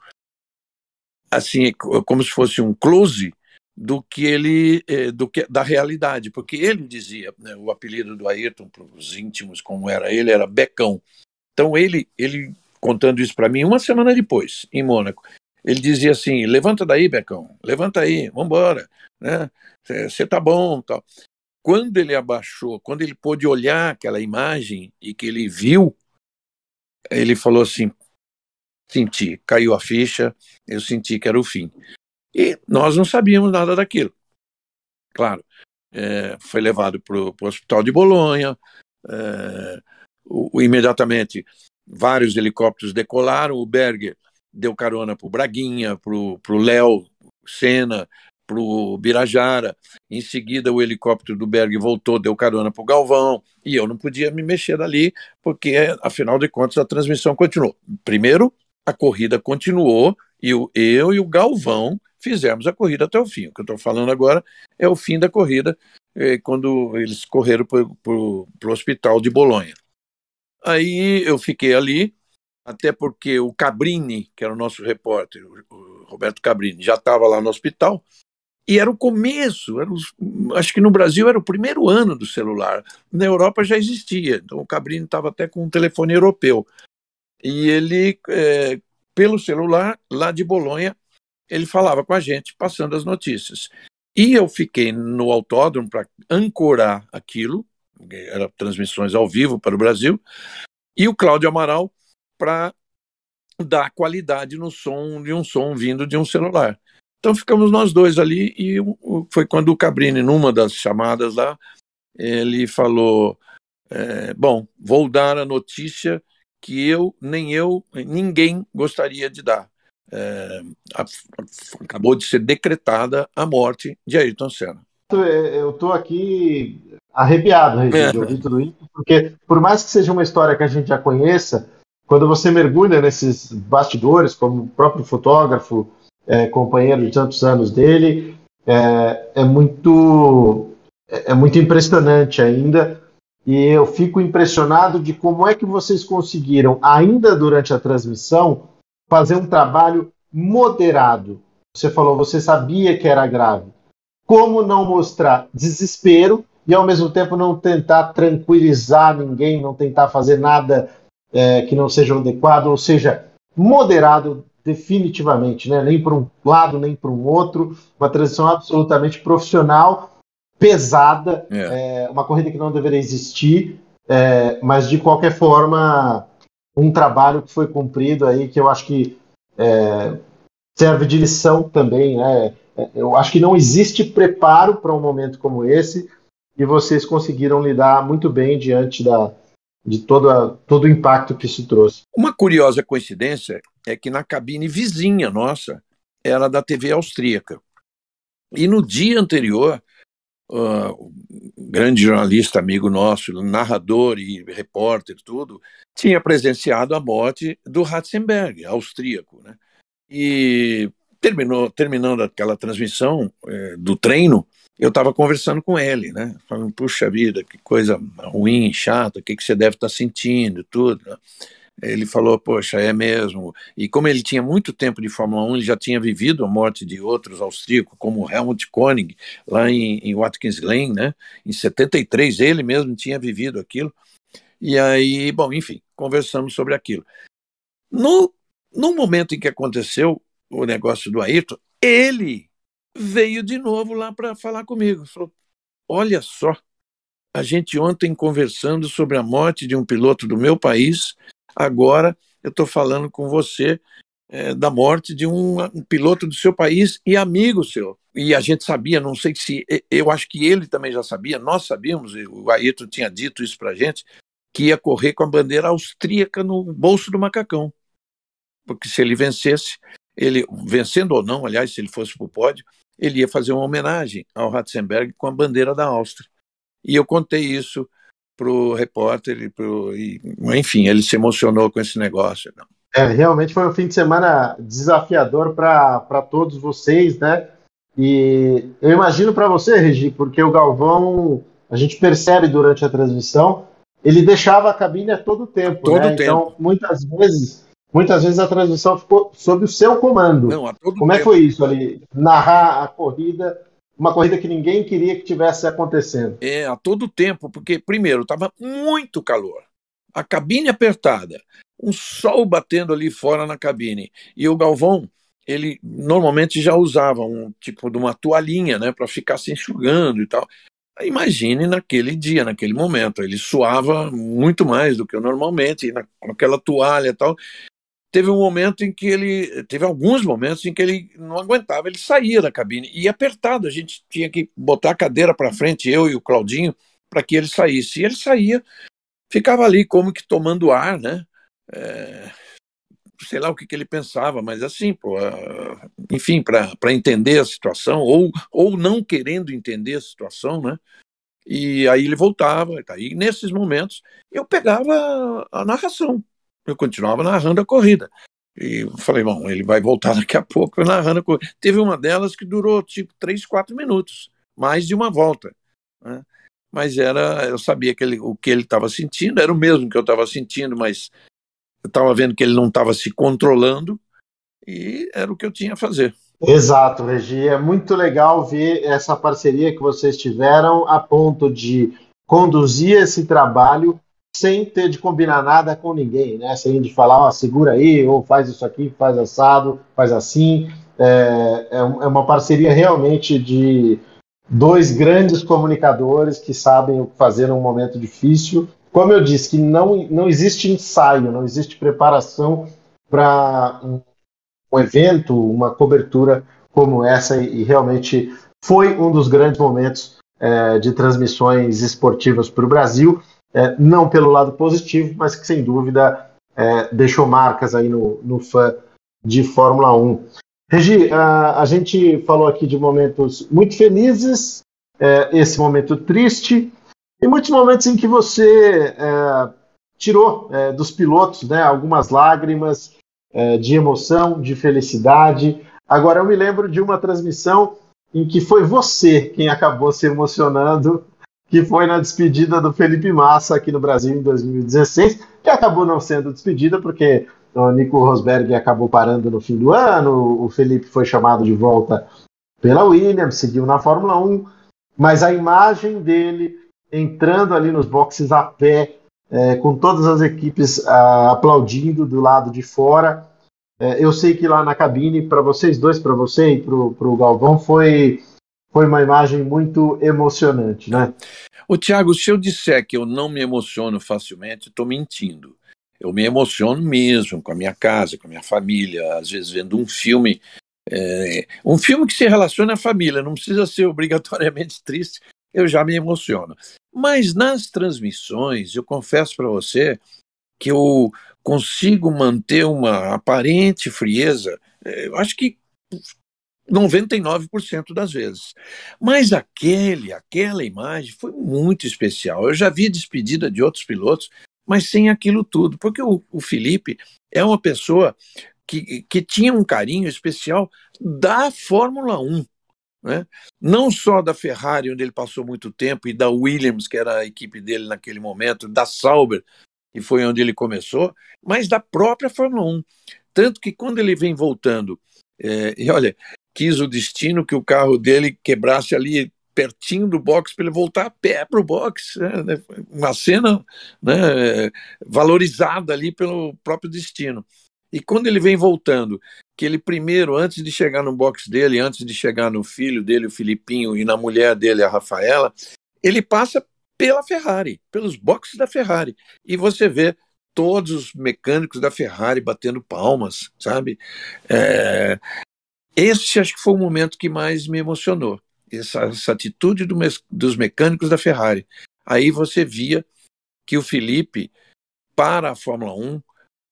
assim como se fosse um close do que ele eh, do que da realidade, porque ele dizia, né, o apelido do Ayrton para os íntimos como era ele era Becão. Então ele ele contando isso para mim uma semana depois em Mônaco, ele dizia assim: levanta daí, Becão, levanta aí, vamos embora, né? Você tá bom, tal. Quando ele abaixou, quando ele pôde olhar aquela imagem e que ele viu, ele falou assim: senti, caiu a ficha, eu senti que era o fim. E nós não sabíamos nada daquilo. Claro, é, foi levado para o hospital de Bolonha, é, o, o, imediatamente vários helicópteros decolaram, o Berger deu carona para o Braguinha, para o Léo Senna, para o Birajara. Em seguida, o helicóptero do Berg voltou, deu carona para o Galvão, e eu não podia me mexer dali, porque, afinal de contas, a transmissão continuou. Primeiro, a corrida continuou, e eu, eu e o Galvão fizemos a corrida até o fim. O que eu estou falando agora é o fim da corrida, é, quando eles correram para o hospital de Bolonha. Aí eu fiquei ali, até porque o Cabrini, que era o nosso repórter, o Roberto Cabrini, já estava lá no hospital, e era o começo, era os, acho que no Brasil era o primeiro ano do celular. Na Europa já existia, então o Cabrini estava até com um telefone europeu. E ele, é, pelo celular, lá de Bolonha, ele falava com a gente, passando as notícias. E eu fiquei no autódromo para ancorar aquilo, eram transmissões ao vivo para o Brasil, e o Cláudio Amaral para dar qualidade no som de um som vindo de um celular. Então ficamos nós dois ali e foi quando o Cabrini, numa das chamadas lá, ele falou: é, Bom, vou dar a notícia que eu, nem eu, ninguém gostaria de dar é, acabou de ser decretada a morte de Ayrton Senna. Eu estou aqui arrepiado, Regina, de ouvir tudo isso, porque por mais que seja uma história que a gente já conheça, quando você mergulha nesses bastidores, como próprio fotógrafo, é, companheiro de tantos anos dele, é, é muito é, é muito impressionante ainda. E eu fico impressionado de como é que vocês conseguiram, ainda durante a transmissão, fazer um trabalho moderado. Você falou, você sabia que era grave. Como não mostrar desespero e ao mesmo tempo não tentar tranquilizar ninguém, não tentar fazer nada é, que não seja adequado, ou seja, moderado definitivamente, né? nem para um lado nem para um outro, uma transição absolutamente profissional, pesada, é. É, uma corrida que não deveria existir, é, mas de qualquer forma um trabalho que foi cumprido aí que eu acho que é, serve de lição também, né? É, eu acho que não existe preparo para um momento como esse e vocês conseguiram lidar muito bem diante da, de todo, a, todo o impacto que isso trouxe. Uma curiosa coincidência é que na cabine vizinha nossa era da TV austríaca. E no dia anterior, uh, grande jornalista amigo nosso, narrador e repórter, tudo, tinha presenciado a morte do Ratzenberg, austríaco. Né? E terminou, terminando aquela transmissão eh, do treino, eu estava conversando com ele, né? Falando, puxa vida, que coisa ruim, chata, o que, que você deve estar tá sentindo, tudo. Né? Ele falou, poxa, é mesmo. E como ele tinha muito tempo de Fórmula 1, ele já tinha vivido a morte de outros austríacos, como Helmut Koenig, lá em, em Watkins Glen, né? Em 73, ele mesmo tinha vivido aquilo. E aí, bom, enfim, conversamos sobre aquilo. No, no momento em que aconteceu o negócio do Ayrton, ele veio de novo lá para falar comigo. Falou: Olha só, a gente ontem conversando sobre a morte de um piloto do meu país, agora eu estou falando com você é, da morte de um, um, piloto do seu país e amigo seu. E a gente sabia, não sei se. Eu acho que ele também já sabia, nós sabíamos, o Ayrton tinha dito isso para a gente, que ia correr com a bandeira austríaca no bolso do macacão. Porque se ele vencesse, ele vencendo ou não, aliás, se ele fosse para o pódio, ele ia fazer uma homenagem ao Ratzenberg com a bandeira da Áustria. E eu contei isso para o repórter, e, pro, e, enfim, ele se emocionou com esse negócio. Não. É, realmente foi um fim de semana desafiador para todos vocês, né? E eu imagino para você, Regi, porque o Galvão, a gente percebe durante a transmissão, ele deixava a cabine a todo tempo. Todo né? tempo. Então, muitas vezes muitas vezes a transmissão ficou sob o seu comando. Não, Como tempo. é que foi isso ali? Narrar a corrida, uma corrida que ninguém queria que tivesse acontecendo. É, a todo tempo, porque primeiro estava muito calor, a cabine apertada, um sol batendo ali fora na cabine e o Galvão ele normalmente já usava um tipo de uma toalhinha, né, para ficar se enxugando e tal. Imagine naquele dia, naquele momento, ele suava muito mais do que normalmente, naquela toalha e tal teve um momento em que ele. Teve alguns momentos em que ele não aguentava, ele saía da cabine. E apertado, a gente tinha que botar a cadeira para frente, eu e o Claudinho, para que ele saísse. E ele saía, ficava ali como que tomando ar, né? É, sei lá o que, que ele pensava, mas assim, pô, enfim, para entender a situação, ou, ou não querendo entender a situação, né? E aí ele voltava, tá? e nesses momentos eu pegava a narração, eu continuava narrando a corrida. E falei, bom, ele vai voltar *laughs* daqui a pouco narrando a corrida. Teve uma delas que durou tipo três, quatro minutos, mais de uma volta. Né? Mas era, eu sabia que ele, o que ele estava sentindo era o mesmo que eu estava sentindo, mas eu estava vendo que ele não estava se controlando e era o que eu tinha a fazer. Exato, Regi. É muito legal ver essa parceria que vocês tiveram a ponto de conduzir esse trabalho sem ter de combinar nada com ninguém, né? Sem de falar, segura aí, ou faz isso aqui, faz assado, faz assim. É, é, é uma parceria realmente de dois grandes comunicadores que sabem o que fazer num momento difícil. Como eu disse, que não, não existe ensaio, não existe preparação para um, um, evento, uma cobertura como essa, e, e realmente foi um dos grandes momentos é, de transmissões esportivas para o Brasil é, não pelo lado positivo, mas que sem dúvida é, deixou marcas aí no, no fã de Fórmula 1. Regi, a, a gente falou aqui de momentos muito felizes, é, esse momento triste, e muitos momentos em que você é, tirou é, dos pilotos né, algumas lágrimas é, de emoção, de felicidade. Agora, eu me lembro de uma transmissão em que foi você quem acabou se emocionando, que foi na despedida do Felipe Massa aqui no Brasil em 2016, que acabou não sendo despedida porque o Nico Rosberg acabou parando no fim do ano, o Felipe foi chamado de volta pela Williams, seguiu na Fórmula 1, mas a imagem dele entrando ali nos boxes a pé, é, com todas as equipes ah, aplaudindo do lado de fora. É, eu sei que lá na cabine, para vocês dois, para você e para o Galvão, foi, foi uma imagem muito emocionante, né? O Tiago, se eu disser que eu não me emociono facilmente, estou mentindo. Eu me emociono mesmo com a minha casa, com a minha família, às vezes vendo um filme. É, um filme que se relaciona à família, não precisa ser obrigatoriamente triste, eu já me emociono. Mas nas transmissões, eu confesso para você que eu consigo manter uma aparente frieza, é, eu acho que 99% das vezes. Mas aquele, aquela imagem foi muito especial. Eu já vi despedida de outros pilotos, mas sem aquilo tudo, porque o, o Felipe é uma pessoa que, que tinha um carinho especial da Fórmula 1. Né? Não só da Ferrari, onde ele passou muito tempo, e da Williams, que era a equipe dele naquele momento, da Sauber, que foi onde ele começou, mas da própria Fórmula 1. Tanto que quando ele vem voltando, é, e olha, quis o destino que o carro dele quebrasse ali pertinho do box para ele voltar a pé para o box. Né? Uma cena né, valorizada ali pelo próprio destino. E quando ele vem voltando, que ele primeiro, antes de chegar no box dele, antes de chegar no filho dele, o Filipinho, e na mulher dele, a Rafaela, ele passa pela Ferrari, pelos boxes da Ferrari. E você vê todos os mecânicos da Ferrari batendo palmas, sabe? É... Esse acho que foi o momento que mais me emocionou. Essa, essa atitude do, dos mecânicos da Ferrari. Aí você via que o Felipe, para a Fórmula 1,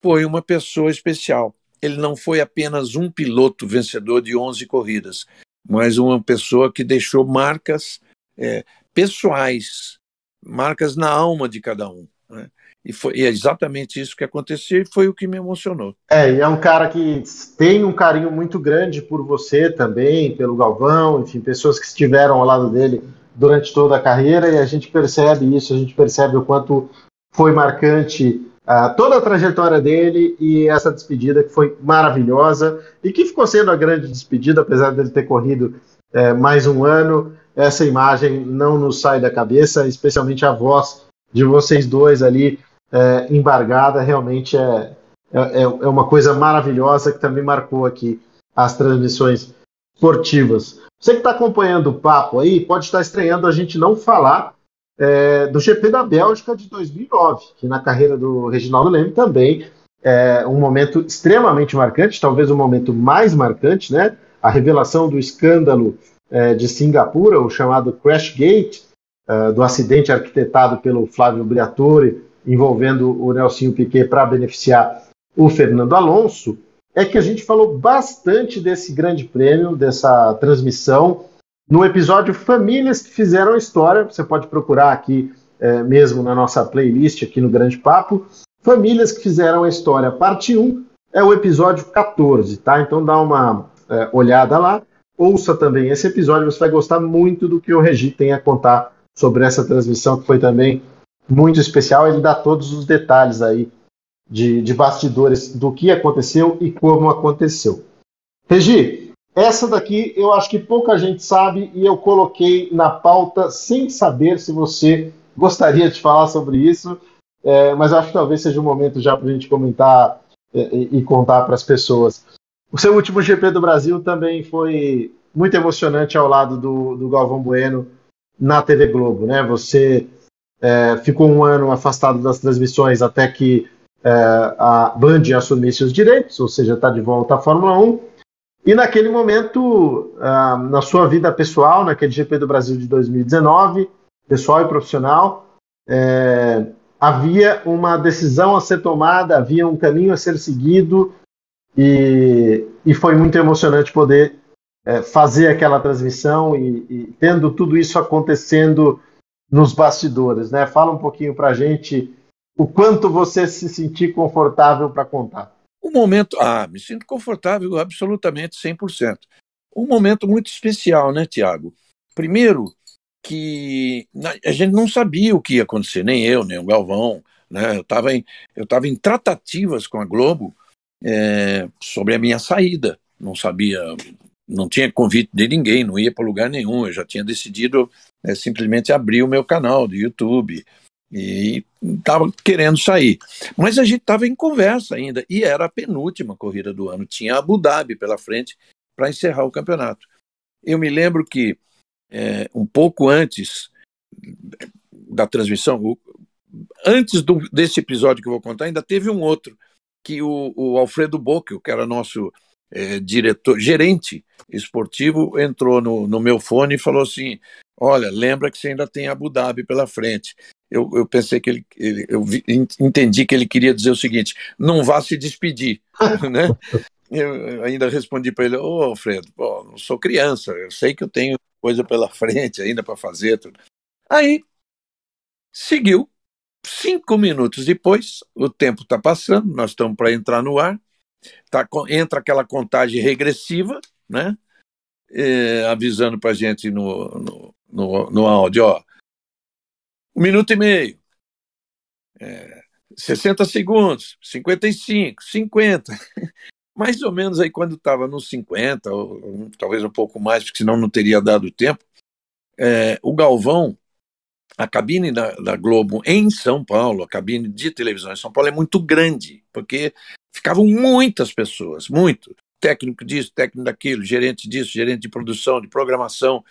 foi uma pessoa especial. Ele não foi apenas um piloto vencedor de 11 corridas, mas uma pessoa que deixou marcas é, pessoais, marcas na alma de cada um. Né? E, foi, e é exatamente isso que aconteceu e foi o que me emocionou. É, e é um cara que tem um carinho muito grande por você também, pelo Galvão, enfim, pessoas que estiveram ao lado dele durante toda a carreira e a gente percebe isso, a gente percebe o quanto foi marcante uh, toda a trajetória dele e essa despedida que foi maravilhosa e que ficou sendo a grande despedida, apesar dele ter corrido uh, mais um ano. Essa imagem não nos sai da cabeça, especialmente a voz de vocês dois ali uh, embargada, realmente é, é, é uma coisa maravilhosa que também marcou aqui as transmissões esportivas. Você que está acompanhando o papo aí, pode estar estranhando a gente não falar é, do GP da Bélgica de 2009, que na carreira do Reginaldo Leme também é um momento extremamente marcante, talvez o momento mais marcante, né? A revelação do escândalo é, de Singapura, o chamado Crash Gate, é, do acidente arquitetado pelo Flávio Briatore, envolvendo o Nelsinho Piquet para beneficiar o Fernando Alonso, é que a gente falou bastante desse grande prêmio, dessa transmissão, no episódio Famílias que Fizeram a História. Você pode procurar aqui é, mesmo na nossa playlist, aqui no Grande Papo. Famílias que Fizeram a História, parte 1, é o episódio 14, tá? Então dá uma é, olhada lá. Ouça também esse episódio, você vai gostar muito do que o Regi tem a contar sobre essa transmissão, que foi também muito especial. Ele dá todos os detalhes aí de, de bastidores do que aconteceu e como aconteceu. Regi, essa daqui eu acho que pouca gente sabe e eu coloquei na pauta sem saber se você gostaria de falar sobre isso, é, mas acho que talvez seja um momento já para a gente comentar é, e, e contar para as pessoas. O seu último GP do Brasil também foi muito emocionante ao lado do, do Galvão Bueno na TV Globo, né? Você é, ficou um ano afastado das transmissões até que é, a Band assumisse os direitos, ou seja, está de volta à Fórmula 1 e naquele momento, uh, na sua vida pessoal, naquele GP do Brasil de 2019, pessoal e profissional, é, havia uma decisão a ser tomada, havia um caminho a ser seguido, e, e foi muito emocionante poder é, fazer aquela transmissão e, e, tendo tudo isso acontecendo nos bastidores. Né? Fala um pouquinho para a gente o quanto você se sentir confortável para contar. Um momento, ah, me sinto confortável absolutamente 100%. Um momento muito especial, né, Tiago? Primeiro, que a gente não sabia o que ia acontecer, nem eu, nem o Galvão. Né? Eu estava em, eu em tratativas com a Globo é, sobre a minha saída. Não sabia, não tinha convite de ninguém, não ia para lugar nenhum. Eu já tinha decidido é, simplesmente abrir o meu canal do YouTube e estava querendo sair. Mas a gente estava em conversa ainda e era a penúltima corrida do ano. Tinha Abu Dhabi pela frente para encerrar o campeonato. Eu me lembro que é, um pouco antes da transmissão, antes do, desse episódio que eu vou contar, ainda teve um outro que o, o Alfredo Bockel, que era nosso é, diretor, gerente esportivo, entrou no, no meu fone e falou assim: Olha, lembra que você ainda tem Abu Dhabi pela frente. Eu, eu pensei que ele, ele eu vi, entendi que ele queria dizer o seguinte: não vá se despedir, *laughs* né? Eu ainda respondi para ele: Ô, oh, Alfredo, não sou criança, eu sei que eu tenho coisa pela frente ainda para fazer. Tudo. Aí seguiu. Cinco minutos depois, o tempo está passando, nós estamos para entrar no ar, tá, entra aquela contagem regressiva, né? É, avisando para a gente no, no, no, no, áudio, ó, um minuto e meio, é, 60 segundos, 55, 50. *laughs* mais ou menos aí quando estava nos 50, ou, talvez um pouco mais, porque senão não teria dado tempo, é, o Galvão, a cabine da, da, Globo em São Paulo, a cabine de televisão em São Paulo é muito grande, porque ficavam muitas pessoas, muito. Técnico disso, técnico daquilo, gerente disso, gerente de produção, de programação,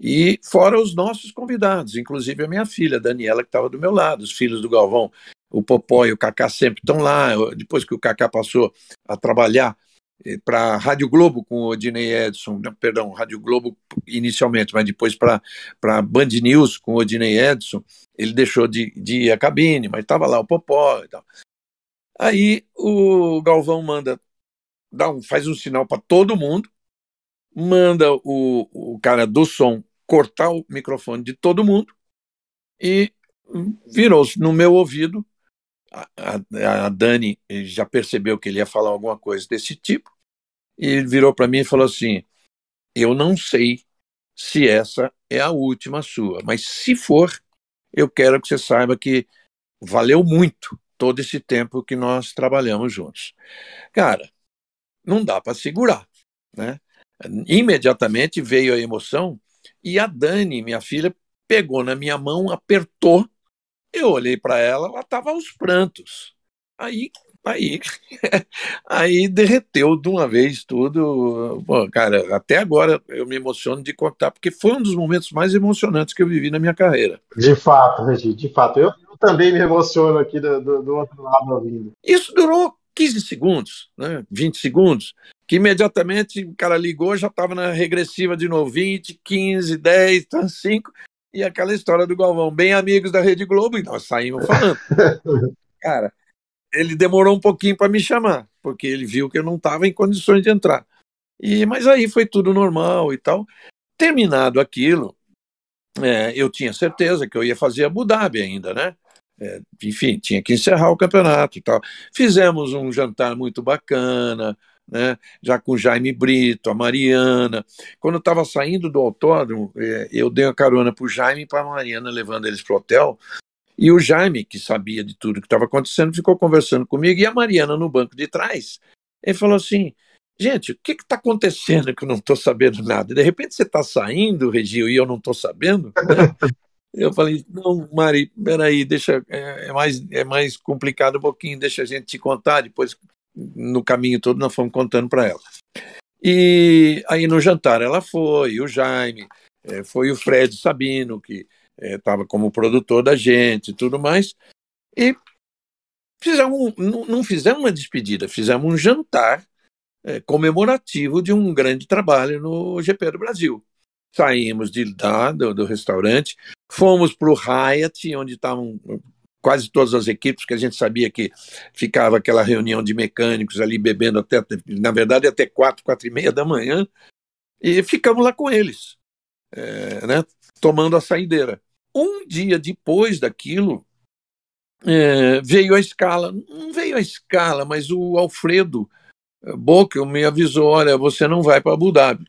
e fora os nossos convidados, inclusive a minha filha, Daniela, que estava do meu lado, os filhos do Galvão, o Popó e o Kaká sempre estão lá. Depois que o Kaká passou a trabalhar eh, para a Rádio Globo com o Odinei Edson, não, perdão, Rádio Globo inicialmente, mas depois para a Band News com o Odinei Edson, ele deixou de, de ir à cabine, mas estava lá o Popó e tal. Aí o Galvão manda, dá um, faz um sinal para todo mundo, manda o, o cara do som cortar o microfone de todo mundo e virou-se no meu ouvido a, a, Dani já percebeu que ele ia falar alguma coisa desse tipo e virou para mim e falou assim: Eu não sei se essa é a última sua, mas se for, eu quero que você saiba que valeu muito todo esse tempo que nós trabalhamos juntos. Cara, não dá para segurar, né? Imediatamente veio a emoção e a Dani, minha filha, pegou na minha mão, apertou eu olhei para ela, ela estava aos prantos. Aí, aí, *laughs* aí derreteu de uma vez tudo. Pô, cara, até agora eu me emociono de contar, porque foi um dos momentos mais emocionantes que eu vivi na minha carreira. De fato, Regi, de fato. Eu, eu também me emociono aqui do, do, do outro lado ouvindo. Isso durou 15 segundos, né? 20 segundos, que imediatamente o cara ligou, já estava na regressiva de novo, 20, 15, 10, 5, e aquela história do Galvão, bem amigos da Rede Globo, e nós saímos falando. *laughs* Cara, ele demorou um pouquinho para me chamar, porque ele viu que eu não estava em condições de entrar. E Mas aí foi tudo normal e tal. Terminado aquilo, é, eu tinha certeza que eu ia fazer Abu Dhabi ainda, né? É, enfim, tinha que encerrar o campeonato e tal. Fizemos um jantar muito bacana, né? já com o Jaime Brito, a Mariana. Quando eu estava saindo do autódromo, é, eu dei uma carona para o Jaime e para a Mariana, levando eles para o hotel. E o Jaime, que sabia de tudo que estava acontecendo, ficou conversando comigo, e a Mariana no banco de trás. Ele falou assim: gente, o que está acontecendo que eu não estou sabendo nada? De repente você está saindo, Regil, e eu não estou sabendo? *laughs* Eu falei, não, Mari, peraí, deixa, é, é, mais, é mais complicado um pouquinho, deixa a gente te contar, depois no caminho todo nós fomos contando para ela. E aí no jantar ela foi, o Jaime, é, foi o Fred Sabino, que estava é, como produtor da gente e tudo mais. E fizemos, não, não fizemos uma despedida, fizemos um jantar é, comemorativo de um grande trabalho no GP do Brasil. Saímos de lá do, do restaurante, fomos para o Hyatt, onde estavam quase todas as equipes, que a gente sabia que ficava aquela reunião de mecânicos ali bebendo até, na verdade, até quatro, quatro e meia da manhã, e ficamos lá com eles, é, né, tomando a saideira. Um dia depois daquilo, é, veio a escala, não veio a escala, mas o Alfredo Boca me avisou: olha, você não vai para Abu Dhabi.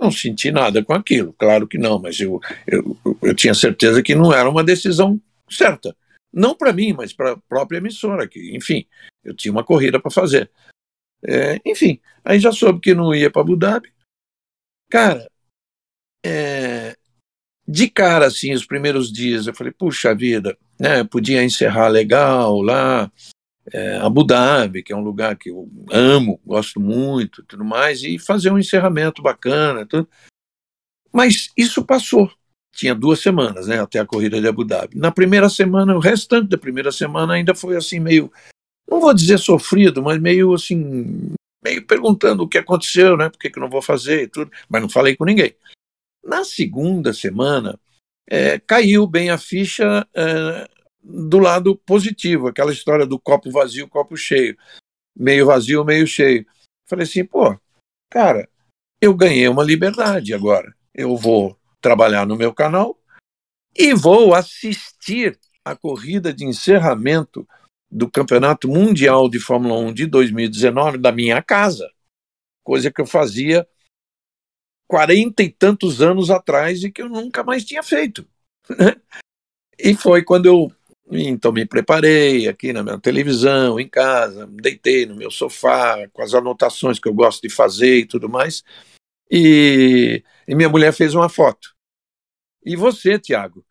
Não senti nada com aquilo, claro que não, mas eu, eu, eu tinha certeza que não era uma decisão certa. Não para mim, mas para a própria emissora, que, enfim, eu tinha uma corrida para fazer. É, enfim, aí já soube que não ia para Abu Dhabi. Cara, é, de cara, assim, os primeiros dias, eu falei, puxa vida, né, podia encerrar legal lá, é, Abu Dhabi, que é um lugar que eu amo, gosto muito, tudo mais, e fazer um encerramento bacana, tudo. Mas isso passou. Tinha duas semanas, né, até a corrida de Abu Dhabi. Na primeira semana, o restante da primeira semana ainda foi assim meio, não vou dizer sofrido, mas meio assim, meio perguntando o que aconteceu, né, por que, que não vou fazer e tudo, mas não falei com ninguém. Na segunda semana, é, caiu bem a ficha é, do lado positivo, aquela história do copo vazio, copo cheio, meio vazio, meio cheio. Falei assim, pô, cara, eu ganhei uma liberdade agora. Eu vou trabalhar no meu canal e vou assistir a corrida de encerramento do Campeonato Mundial de Fórmula 1 de 2019 da minha casa, coisa que eu fazia quarenta e tantos anos atrás e que eu nunca mais tinha feito. e foi quando eu então me preparei aqui na minha televisão, em casa, deitei no meu sofá, com as anotações que eu gosto de fazer e tudo mais. E, e minha mulher fez uma foto. E você, Tiago,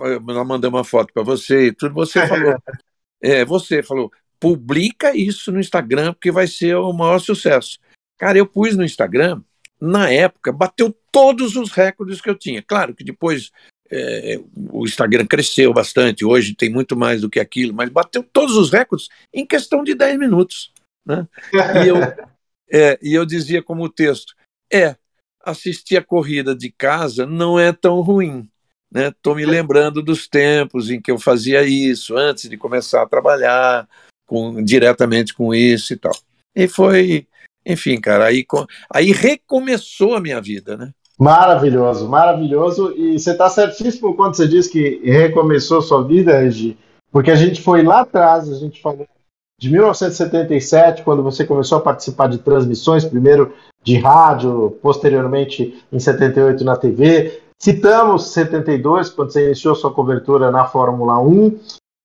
ela mandou uma foto para você e tudo, você falou. *laughs* é, você falou, publica isso no Instagram, porque vai ser o maior sucesso. Cara, eu pus no Instagram, na época, bateu todos os recordes que eu tinha. Claro que depois é, o Instagram cresceu bastante, hoje tem muito mais do que aquilo, mas bateu todos os recordes em questão de 10 minutos. Né? E, eu, *laughs* é, e eu dizia como texto: é, assistir a corrida de casa não é tão ruim. Estou né? me lembrando dos tempos em que eu fazia isso, antes de começar a trabalhar com, diretamente com isso e tal. E foi, enfim, cara, aí, aí recomeçou a minha vida, né? Maravilhoso, maravilhoso. E você está certíssimo quando você diz que recomeçou sua vida, Regi, porque a gente foi lá atrás, a gente falou de 1977, quando você começou a participar de transmissões, primeiro de rádio, posteriormente em 78 na TV. Citamos 72, quando você iniciou sua cobertura na Fórmula 1.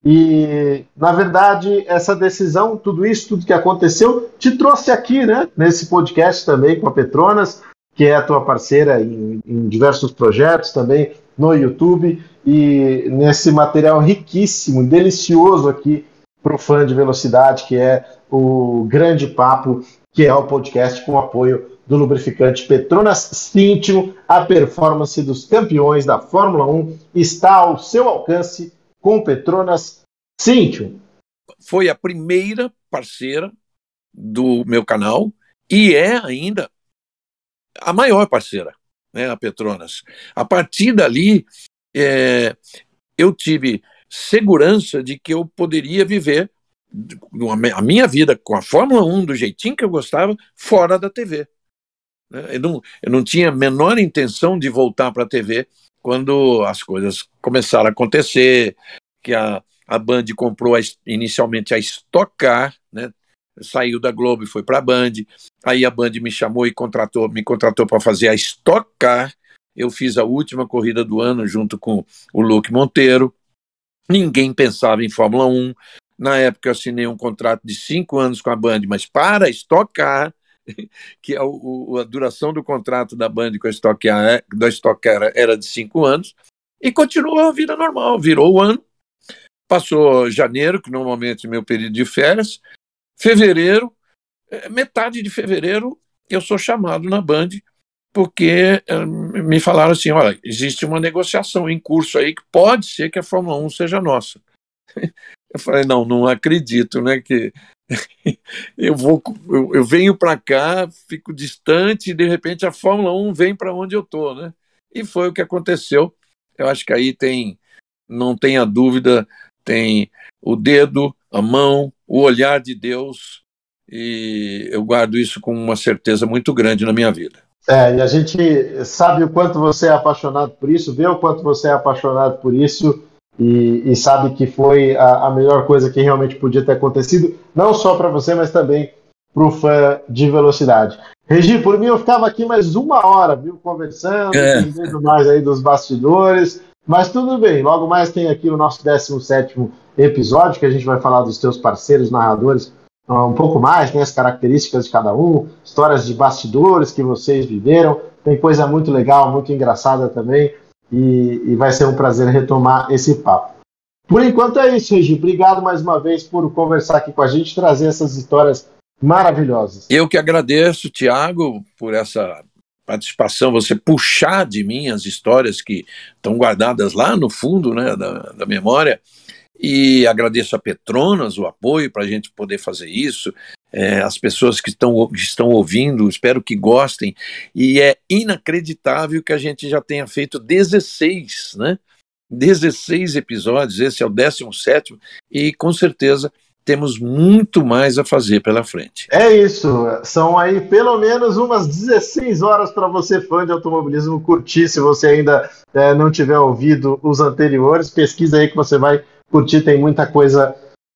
E, na verdade, essa decisão, tudo isso, tudo que aconteceu, te trouxe aqui, né, nesse podcast também com a Petronas que é a tua parceira em, em diversos projetos também no YouTube e nesse material riquíssimo, delicioso aqui para o fã de velocidade, que é o Grande Papo, que é o podcast com apoio do lubrificante Petronas Cintium. A performance dos campeões da Fórmula 1 está ao seu alcance com Petronas Cintium. Foi a primeira parceira do meu canal e é ainda a maior parceira, né, a Petronas. A partir dali, é, eu tive segurança de que eu poderia viver a minha vida com a Fórmula 1 do jeitinho que eu gostava, fora da TV. Né. Eu não, eu não tinha a menor intenção de voltar para a TV quando as coisas começaram a acontecer, que a, a Band comprou a, inicialmente a Stock Car, né, saiu da Globo e foi para a Band. Aí a Band me chamou e contratou, me contratou para fazer a Stock Car. Eu fiz a última corrida do ano junto com o Luke Monteiro. Ninguém pensava em Fórmula 1. Na época eu assinei um contrato de cinco anos com a Band, mas para a Stock Car, *laughs* que a, é a duração do contrato da Band com a Stock da Stock Car era de cinco anos, e continuou a vida normal. Virou o ano, passou janeiro, que normalmente é meu período de férias, Fevereiro, é, metade de fevereiro, eu sou chamado na Band porque é, me falaram assim: olha, existe uma negociação em curso aí que pode ser que a Fórmula 1 seja nossa. *laughs* Eu falei: não, não acredito, né? Que *laughs* eu vou, eu, eu venho para cá, fico distante e de repente a Fórmula 1 vem para onde eu tô, né? E foi o que aconteceu. Eu acho que aí tem, não tenha dúvida, tem o dedo, a mão, o olhar de Deus, e eu guardo isso com uma certeza muito grande na minha vida. É, e a gente sabe o quanto você é apaixonado por isso, vê o quanto você é apaixonado por isso, e, e sabe que foi a, a, melhor coisa que realmente podia ter acontecido, não só para você, mas também para o fã de velocidade. Regi, por mim eu ficava aqui mais uma hora, viu, conversando, é. entendendo mais aí dos bastidores, mas tudo bem, logo mais tem aqui o nosso 17 episódio, que a gente vai falar dos teus parceiros narradores um pouco mais, né, as características de cada um, histórias de bastidores que vocês viveram, tem coisa muito legal, muito engraçada também, e, e vai ser um prazer retomar esse papo. Por enquanto é isso, Regi. Obrigado mais uma vez por conversar aqui com a gente, trazer essas histórias maravilhosas. Eu que agradeço, Tiago, por essa participação, você puxar de mim as histórias que estão guardadas lá no fundo né, da, da memória. E agradeço a Petronas o apoio para a gente poder fazer isso. É, as pessoas que estão, que estão ouvindo, espero que gostem. E é inacreditável que a gente já tenha feito 16, né? 16 episódios, esse é o 17, e com certeza temos muito mais a fazer pela frente. É isso, são aí pelo menos umas 16 horas para você, fã de automobilismo, curtir. Se você ainda é, não tiver ouvido os anteriores, pesquisa aí que você vai curtir, tem muita coisa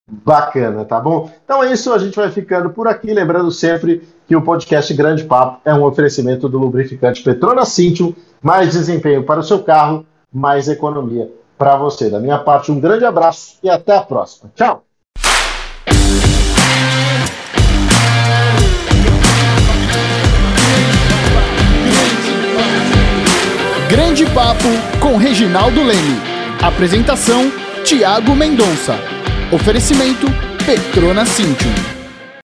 bacana, tá bom? Então é isso, a gente vai ficando por aqui, lembrando sempre que o podcast Grande Papo é um oferecimento do lubrificante Petronas Cintium, mais desempenho para o seu carro, mais economia para você. Da minha parte, um grande abraço e até a próxima. Tchau! Grande Papo com Reginaldo Leme. Apresentação Tiago Mendonça. Oferecimento Petrona Cintium.